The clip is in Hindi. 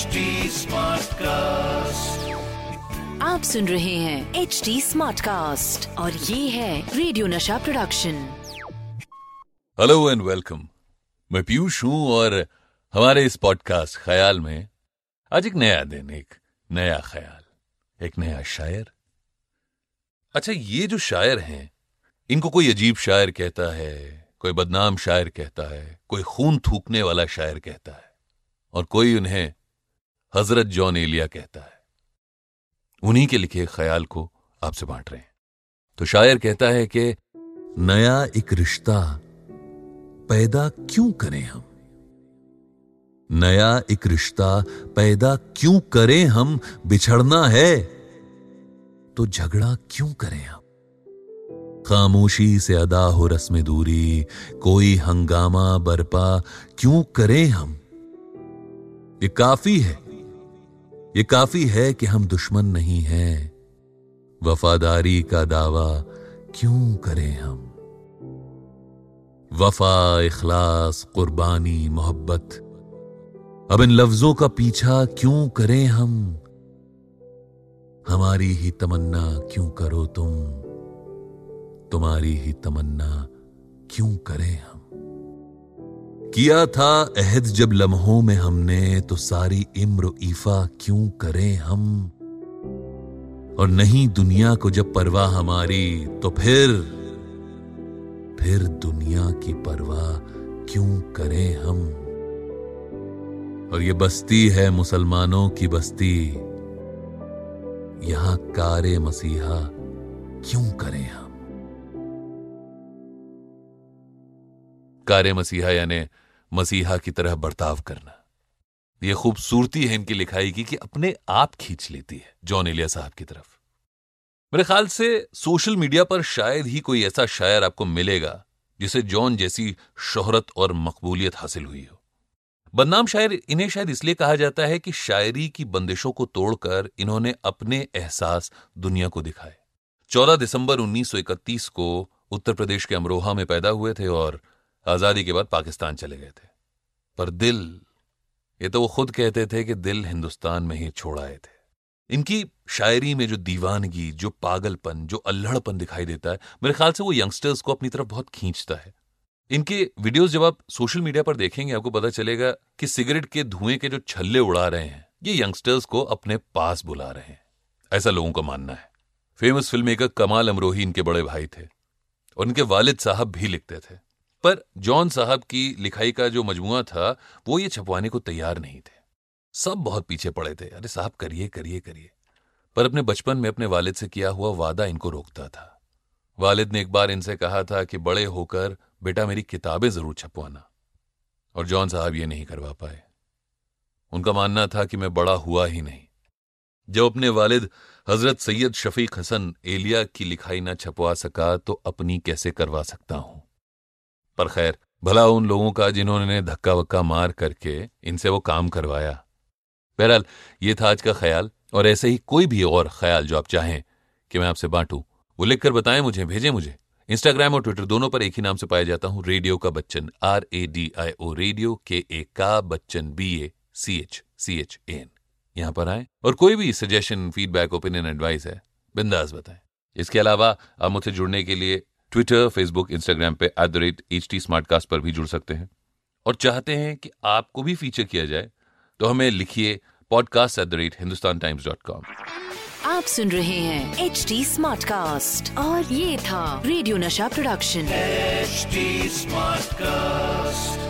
Smart Cast आप सुन रहे हैं एच डी स्मार्ट कास्ट और ये है radio Nasha production hello and welcome मैं पीयूष हूँ और हमारे इस पॉडकास्ट ख्याल में आज एक नया दिन एक नया ख्याल एक नया शायर। अच्छा ये जो शायर हैं इनको कोई अजीब शायर कहता है कोई बदनाम शायर कहता है कोई खून थूकने वाला शायर कहता है और कोई उन्हें हज़रत जॉन एलिया कहता है। उन्हीं के लिखे ख्याल को आपसे बांट रहे हैं। तो शायर कहता है कि, नया एक रिश्ता पैदा क्यों करें हम? नया एक रिश्ता पैदा क्यों करें हम? बिछड़ना है तो झगड़ा क्यों करें हम? खामोशी से अदा हो रस्म दूरी, कोई हंगामा बरपा क्यों करें हम? ये काफ़ी है। ये काफ़ी है कि हम दुश्मन नहीं हैं। वफादारी का दावा क्यों करें हम? वफा, इखलास, कुर्बानी, मोहब्बत। अब इन लफ्जों का पीछा क्यों करें हम? हमारी ही तमन्ना क्यों करो तुम? तुम्हारी ही तमन्ना क्यों करें हम? किया था अहद जब लम्हों में हमने तो सारी इम्र ईफा क्यों करें हम? और नहीं दुनिया को जब परवाह हमारी तो फिर फिर दुनिया की परवाह क्यों करें हम? और ये बस्ती है मुसलमानों की बस्ती। यहाँ कारे मसीहा क्यों करें हम? कारे मसीहा यानी मसीहा की तरह बर्ताव करना। यह खूबसूरती है इनकी लिखाई की कि अपने आप खींच लेती है, जॉन एलिया साहब की तरफ़। मेरे ख्याल से सोशल मीडिया पर शायद ही कोई ऐसा शायर आपको मिलेगा, जिसे जॉन जैसी शोहरत और मकबूलियत हासिल हुई हो। बदनाम शायर इन्हें शायद इसलिए कहा जाता है कि शायरी की बंदिशों को तोड़कर इन्होंने अपने एहसास दुनिया को दिखाए। 14 दिसंबर 1931 को उत्तर प्रदेश के अमरोहा में पैदा हुए थे और आज़ादी के बाद पाकिस्तान चले गए थे। पर दिल, ये तो वो खुद कहते थे कि दिल हिंदुस्तान में ही छोड़ आए थे। इनकी शायरी में जो दीवानगी, जो पागलपन, जो अल्हड़पन दिखाई देता है, मेरे ख्याल से वो यंगस्टर्स को अपनी तरफ़ बहुत खींचता है। इनके वीडियोस जब आप सोशल मीडिया पर देखेंगे, आपको पता चलेगा कि सिगरेट के धुएँ के जो छल्ले उड़ा रहे हैं, ये यंगस्टर्स को अपने पास बुला रहे हैं। ऐसा लोगों का मानना है। फ़ेमस फ़िल्म मेकर कमाल अमरोही इनके बड़े भाई थे और इनके वालिद साहब भी लिखते थे। पर जॉन साहब की लिखाई का जो मजमुआ था, वो ये छपवाने को तैयार नहीं थे। सब बहुत पीछे पड़े थे। अरे साहब, करिए करिए करिए। पर अपने बचपन में अपने वालिद से किया हुआ वादा इनको रोकता था। वालिद ने एक बार इनसे कहा था कि बड़े होकर बेटा मेरी किताबें ज़रूर छपवाना। और जॉन साहब ये नहीं करवा पाए। उनका मानना था कि मैं बड़ा हुआ ही नहीं। जब अपने वालिद हज़रत सैयद शफीक हसन एलिया की लिखाई ना छपवा सका तो अपनी कैसे करवा सकता हूँ? पर खैर, भला उन लोगों का जिन्होंने धक्का वक्का मार करके इनसे वो काम करवाया। बहरहाल, ये था आज का ख्याल, और ऐसे ही कोई भी और ख्याल जो आप चाहें कि मैं आपसे बांटूं, वो लिखकर बताएँ मुझे, भेजें मुझे। इंस्टाग्राम और ट्विटर दोनों पर एक ही नाम से पाया जाता हूँ रेडियो का Bachchan R A D I O radio के ए का Bachchan B A C H C H N यहाँ पर आए, और कोई भी सजेशन फीडबैक ओपिनियन एडवाइस है, बिंदास बताएँ। इसके अलावा आप मुझसे जुड़ने के लिए ट्विटर फेसबुक इंस्टाग्राम पे at the rate H T पर भी जुड़ सकते हैं। और चाहते हैं कि आपको भी फीचर किया जाए तो हमें लिखिए podcast at the rate Hindustan Times dot com आप सुन रहे हैं एच टी स्मार्ट कास्ट और ये था radio Nasha production Smart Cast